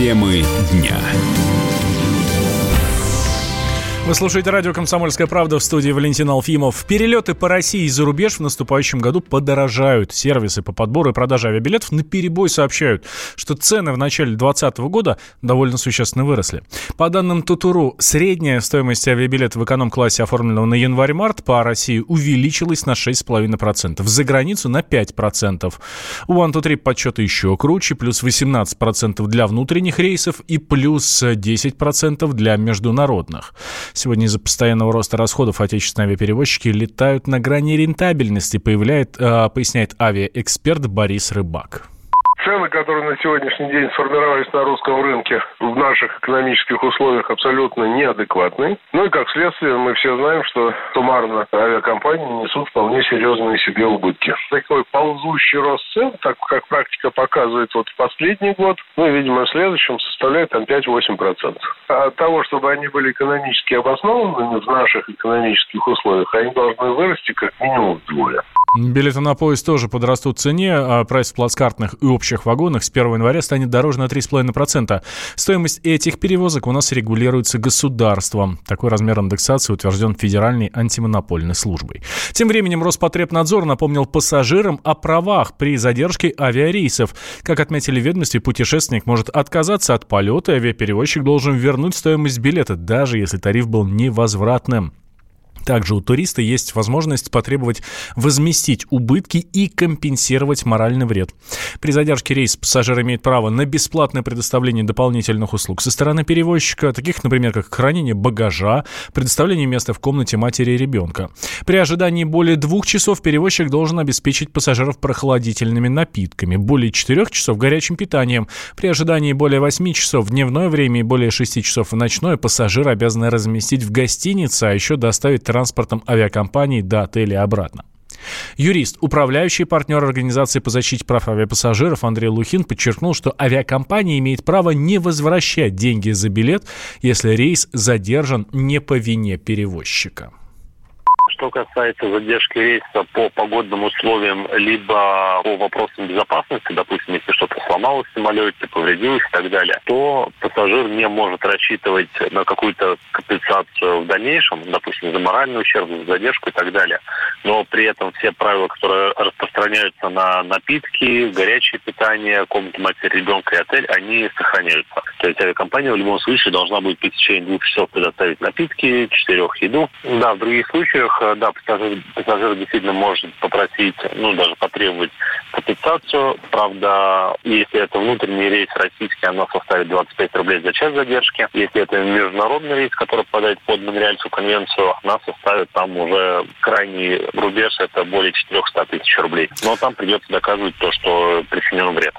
Темы дня. Вы слушаете радио «Комсомольская правда» в студии Валентин Алфимов. Перелеты по России и за рубеж в наступающем году подорожают. Сервисы по подбору и продаже авиабилетов на перебой сообщают, что цены в начале 2020 года довольно существенно выросли. По данным Тутуру, средняя стоимость авиабилета в эконом-классе, оформленного на январь-март, по России увеличилась на 6,5%. За границу на 5%. У OneToTrip подсчеты еще круче, плюс 18% для внутренних рейсов и плюс 10% для международных. Сегодня из-за постоянного роста расходов отечественные авиаперевозчики летают на грани рентабельности, появляет, э, поясняет авиаэксперт Борис Рыбак. Цены, которые на сегодняшний день сформировались на русском рынке в наших экономических условиях абсолютно неадекватны. Ну и как следствие мы все знаем, что суммарно авиакомпании несут вполне серьезные себе убытки. Такой ползущий рост цен, так как практика показывает вот в последний год, ну и, видимо, в следующем составляет там 5-8%. А от того, чтобы они были экономически обоснованными в наших экономических условиях, они должны вырасти как минимум вдвое. Билеты на поезд тоже подрастут в цене, а прайс в плацкартных и общих вагонах с 1 января станет дороже на 3,5%. Стоимость этих перевозок у нас регулируется государством. Такой размер индексации утвержден Федеральной антимонопольной службой. Тем временем Роспотребнадзор напомнил пассажирам о правах при задержке авиарейсов. Как отметили в ведомстве, путешественник может отказаться от полета, авиаперевозчик должен вернуть стоимость билета, даже если тариф был невозвратным. Также у туриста есть возможность потребовать возместить убытки и компенсировать моральный вред. При задержке рейса пассажир имеет право на бесплатное предоставление дополнительных услуг со стороны перевозчика, таких, например, как хранение багажа, предоставление места в комнате матери и ребенка. При ожидании более двух часов перевозчик должен обеспечить пассажиров прохладительными напитками, более четырех часов горячим питанием. При ожидании более восьми часов в дневное время и более шести часов в ночное пассажир обязан разместить в гостинице, а еще доставить транспортом авиакомпании до отеля и обратно. Юрист, управляющий партнер Организации по защите прав авиапассажиров Андрей Лухин подчеркнул, что авиакомпания имеет право не возвращать деньги за билет, если рейс задержан не по вине перевозчика. Что касается задержки рейса по погодным условиям, либо по вопросам безопасности, допустим, если что-то сломалось в самолете, повредилось и так далее, то пассажир не может рассчитывать на какую-то компенсацию в дальнейшем, допустим, за моральный ущерб, за задержку и так далее. Но при этом все правила, которые распространяются на напитки, горячее питание, комнату матери ребенка и отель, они сохраняются. То есть авиакомпания в любом случае должна будет в течение двух часов предоставить напитки, четырех еду. Да, в других случаях э, да, пассажир, пассажир действительно может попросить, ну, даже потребовать компенсацию. Правда, если это внутренний рейс российский, она составит 25 рублей за час задержки. Если это международный рейс, который попадает под Монреальскую конвенцию, она составит там уже крайний рубеж, это более 400 тысяч рублей. Но там придется доказывать то, что причинен вред.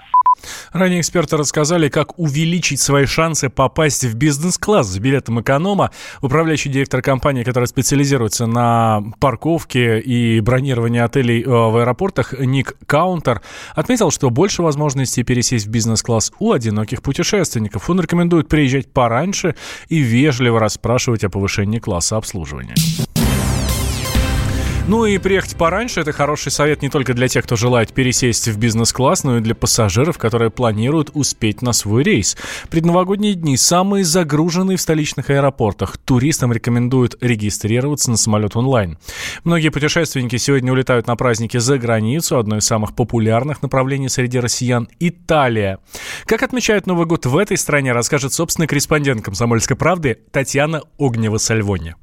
Ранее эксперты рассказали, как увеличить свои шансы попасть в бизнес-класс с билетом эконома. Управляющий директор компании, которая специализируется на парковке и бронировании отелей э, в аэропортах, Ник Каунтер, отметил, что больше возможностей пересесть в бизнес-класс у одиноких путешественников. Он рекомендует приезжать пораньше и вежливо расспрашивать о повышении класса обслуживания. Ну и приехать пораньше – это хороший совет не только для тех, кто желает пересесть в бизнес-класс, но и для пассажиров, которые планируют успеть на свой рейс. Предновогодние дни самые загруженные в столичных аэропортах. Туристам рекомендуют регистрироваться на самолет онлайн. Многие путешественники сегодня улетают на праздники за границу. Одно из самых популярных направлений среди россиян – Италия. Как отмечают Новый год в этой стране, расскажет собственный корреспондент «Комсомольской правды» Татьяна Огнева-Сальвони.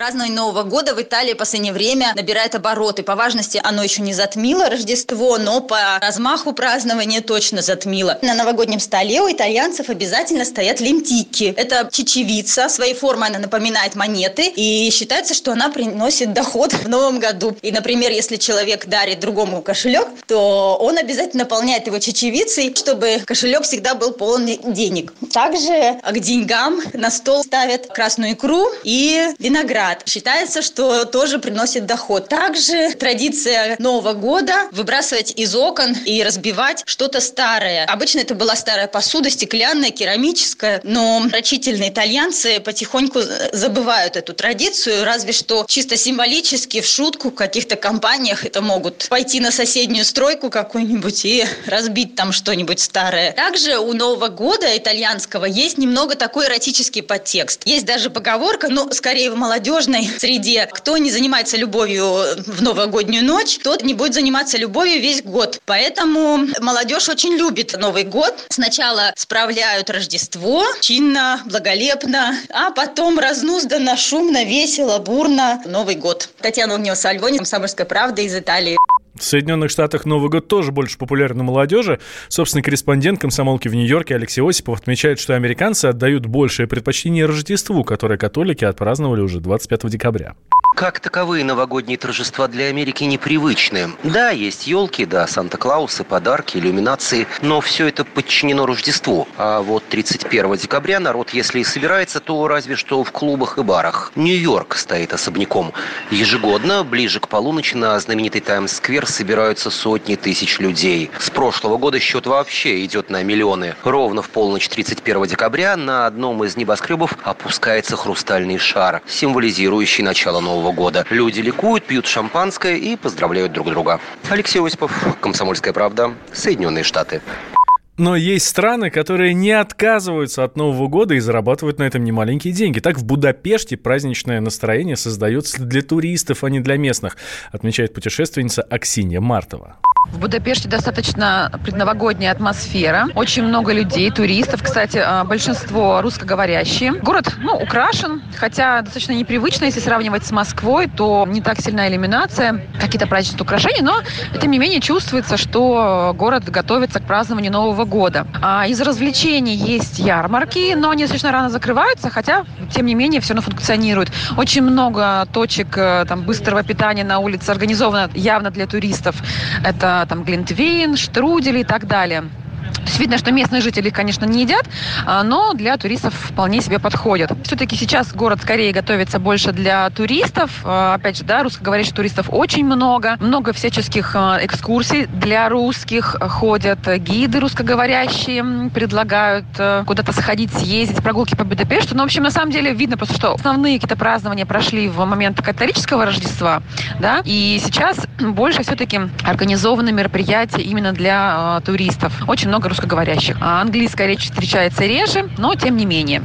Празднование Нового года в Италии в последнее время набирает обороты. По важности оно еще не затмило Рождество, но по размаху празднования точно затмило. На новогоднем столе у итальянцев обязательно стоят лентики. Это чечевица. Своей формой она напоминает монеты. И считается, что она приносит доход в новом году. И, например, если человек дарит другому кошелек, то он обязательно наполняет его чечевицей, чтобы кошелек всегда был полон денег. Также к деньгам на стол ставят красную икру и виноград сертификат. Считается, что тоже приносит доход. Также традиция Нового года выбрасывать из окон и разбивать что-то старое. Обычно это была старая посуда, стеклянная, керамическая, но рачительные итальянцы потихоньку забывают эту традицию, разве что чисто символически, в шутку, в каких-то компаниях это могут пойти на соседнюю стройку какую-нибудь и разбить там что-нибудь старое. Также у Нового года итальянского есть немного такой эротический подтекст. Есть даже поговорка, ну, скорее в молодежной среде, кто не занимается любовью в новогоднюю ночь, тот не будет заниматься любовью весь год. Поэтому молодежь очень любит Новый год. Сначала справляют Рождество чинно, благолепно, а потом разнузданно, шумно, весело, бурно Новый год. Татьяна Огнева-Сальвони, «Комсомольская правда» из Италии. В Соединенных Штатах Новый год тоже больше популярен у молодежи. Собственный корреспондент комсомолки в Нью-Йорке Алексей Осипов отмечает, что американцы отдают большее предпочтение Рождеству, которое католики отпраздновали уже 25 декабря. Как таковые новогодние торжества для Америки непривычны. Да, есть елки, да, Санта-Клаусы, подарки, иллюминации, но все это подчинено Рождеству. А вот 31 декабря народ, если и собирается, то разве что в клубах и барах. Нью-Йорк стоит особняком. Ежегодно, ближе к полуночи, на знаменитый Таймс-сквер собираются сотни тысяч людей. С прошлого года счет вообще идет на миллионы. Ровно в полночь 31 декабря на одном из небоскребов опускается хрустальный шар, символизирующий начало Нового года. Люди ликуют, пьют шампанское и поздравляют друг друга. Алексей Осипов, «Комсомольская правда», Соединенные Штаты. Но есть страны, которые не отказываются от Нового года и зарабатывают на этом немаленькие деньги. Так в Будапеште праздничное настроение создается для туристов, а не для местных, отмечает путешественница Аксинья Мартова. В Будапеште достаточно предновогодняя атмосфера. Очень много людей, туристов. Кстати, а, большинство русскоговорящие. Город, ну, украшен, хотя достаточно непривычно, если сравнивать с Москвой, то не так сильна иллюминация, какие-то праздничные украшения, но, тем не менее, чувствуется, что город готовится к празднованию Нового года. А из развлечений есть ярмарки, но они достаточно рано закрываются, хотя, тем не менее, все равно функционируют. Очень много точек э, там, быстрого питания на улице организовано явно для туристов. Это там глинтвейн, штрудели и так далее. Видно, что местные жители, конечно, не едят, а, но для туристов вполне себе подходят. Все-таки сейчас город скорее готовится больше для туристов. А, опять же, да, русскоговорящих туристов очень много. Много всяческих а, экскурсий для русских. Ходят гиды русскоговорящие, предлагают куда-то сходить, съездить, прогулки по Будапешту. Но, в общем, на самом деле видно просто, что основные какие-то празднования прошли в момент католического Рождества, да, и сейчас больше все-таки организованы мероприятия именно для туристов. Очень много русскоговорящих. А английская речь встречается реже, но тем не менее.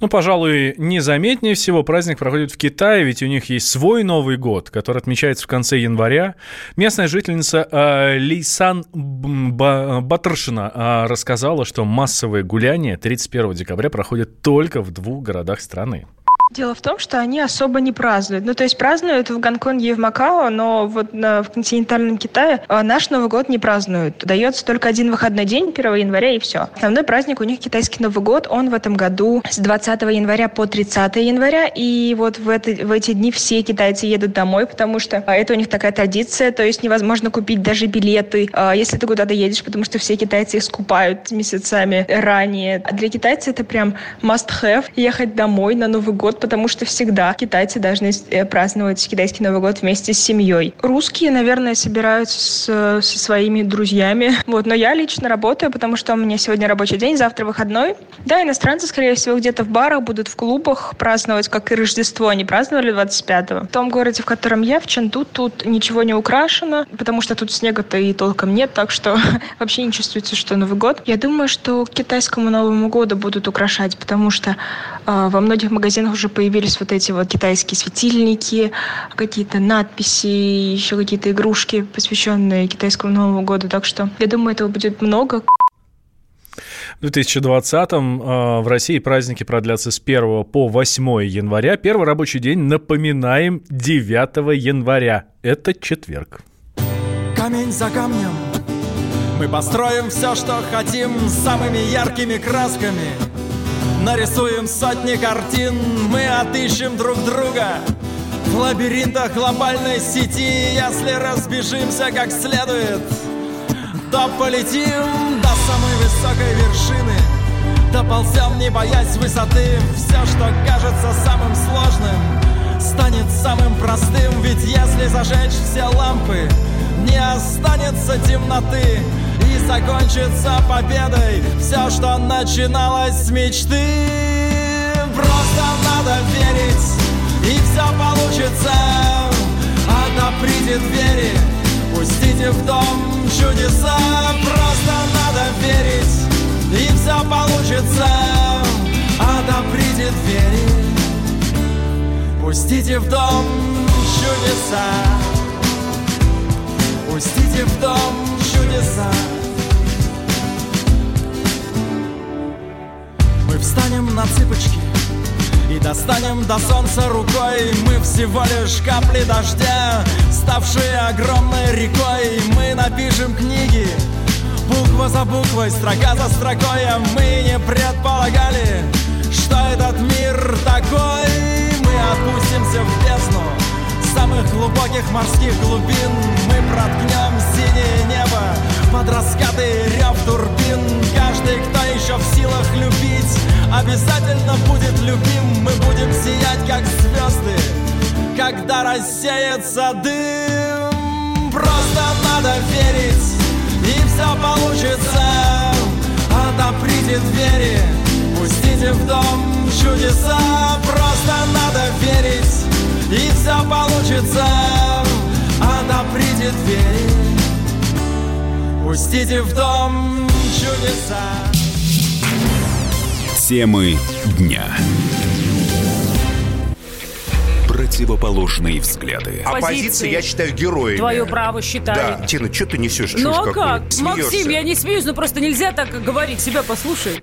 Ну, пожалуй, незаметнее всего праздник проходит в Китае, ведь у них есть свой Новый год, который отмечается в конце января. Местная жительница э, Лейсан Батршина э, рассказала, что массовые гуляния 31 декабря проходят только в двух городах страны. Дело в том, что они особо не празднуют. Ну, то есть празднуют в Гонконге и в Макао, но вот на, в континентальном Китае а, наш Новый год не празднуют. Дается только один выходной день, 1 января, и все. Основной праздник у них китайский Новый год. Он в этом году с 20 января по 30 января. И вот в, это, в эти дни все китайцы едут домой, потому что а, это у них такая традиция. То есть невозможно купить даже билеты, а, если ты куда-то едешь, потому что все китайцы их скупают месяцами ранее. Для китайцев это прям must have ехать домой на Новый год, потому что всегда китайцы должны э, праздновать китайский Новый год вместе с семьей. Русские, наверное, собираются с, со своими друзьями. Вот, но я лично работаю, потому что у меня сегодня рабочий день, завтра выходной. Да, иностранцы, скорее всего, где-то в барах будут в клубах праздновать, как и Рождество. Они праздновали 25-го. В том городе, в котором я, в Чанду, тут ничего не украшено, потому что тут снега-то и толком нет, так что вообще не чувствуется, что Новый год. Я думаю, что китайскому Новому году будут украшать, потому что э, во многих магазинах уже появились вот эти вот китайские светильники, какие-то надписи, еще какие-то игрушки, посвященные китайскому Новому году. Так что я думаю, этого будет много. В 2020-м э, в России праздники продлятся с 1 по 8 января. Первый рабочий день, напоминаем, 9 января. Это четверг. Камень за камнем мы построим все, что хотим, самыми яркими красками – Нарисуем сотни картин, мы отыщем друг друга. В лабиринтах глобальной сети Если разбежимся как следует То полетим до самой высокой вершины. Доползем, не боясь высоты Все, что кажется самым сложным Станет самым простым. Ведь если зажечь все лампы Не останется темноты И закончится победой. Все, что начиналось с мечты Просто надо верить И все получится. Отоприте двери Пустите в дом чудеса. Просто надо верить И все получится. Отоприте двери Пустите в дом чудеса. Пустите в дом чудеса. Мы встанем на цыпочки и достанем до солнца рукой. Мы всего лишь капли дождя Ставшие огромной рекой. Мы напишем книги Буква за буквой, строка за строкой А мы не предполагали Что этот мир такой. Мы опустимся в бездну Самых глубоких морских глубин. Мы проткнем синее небо Под раскаты рев турбин. Каждый, кто еще в силах любить Обязательно будет любим. Мы будем сиять, как звезды Когда рассеется дым. Просто надо верить И все получится. Отоприте двери Пустите в дом чудеса. Просто надо верить И все получится. Отоприте двери Пустите в дом чудеса Темы дня. Противоположные взгляды. Оппозиция, я считаю, героями. Твое право считаю. Да, Тина, что ты несешь? Ну а как? Смеешься. Максим, я не смеюсь, но просто нельзя так говорить. Себя послушай.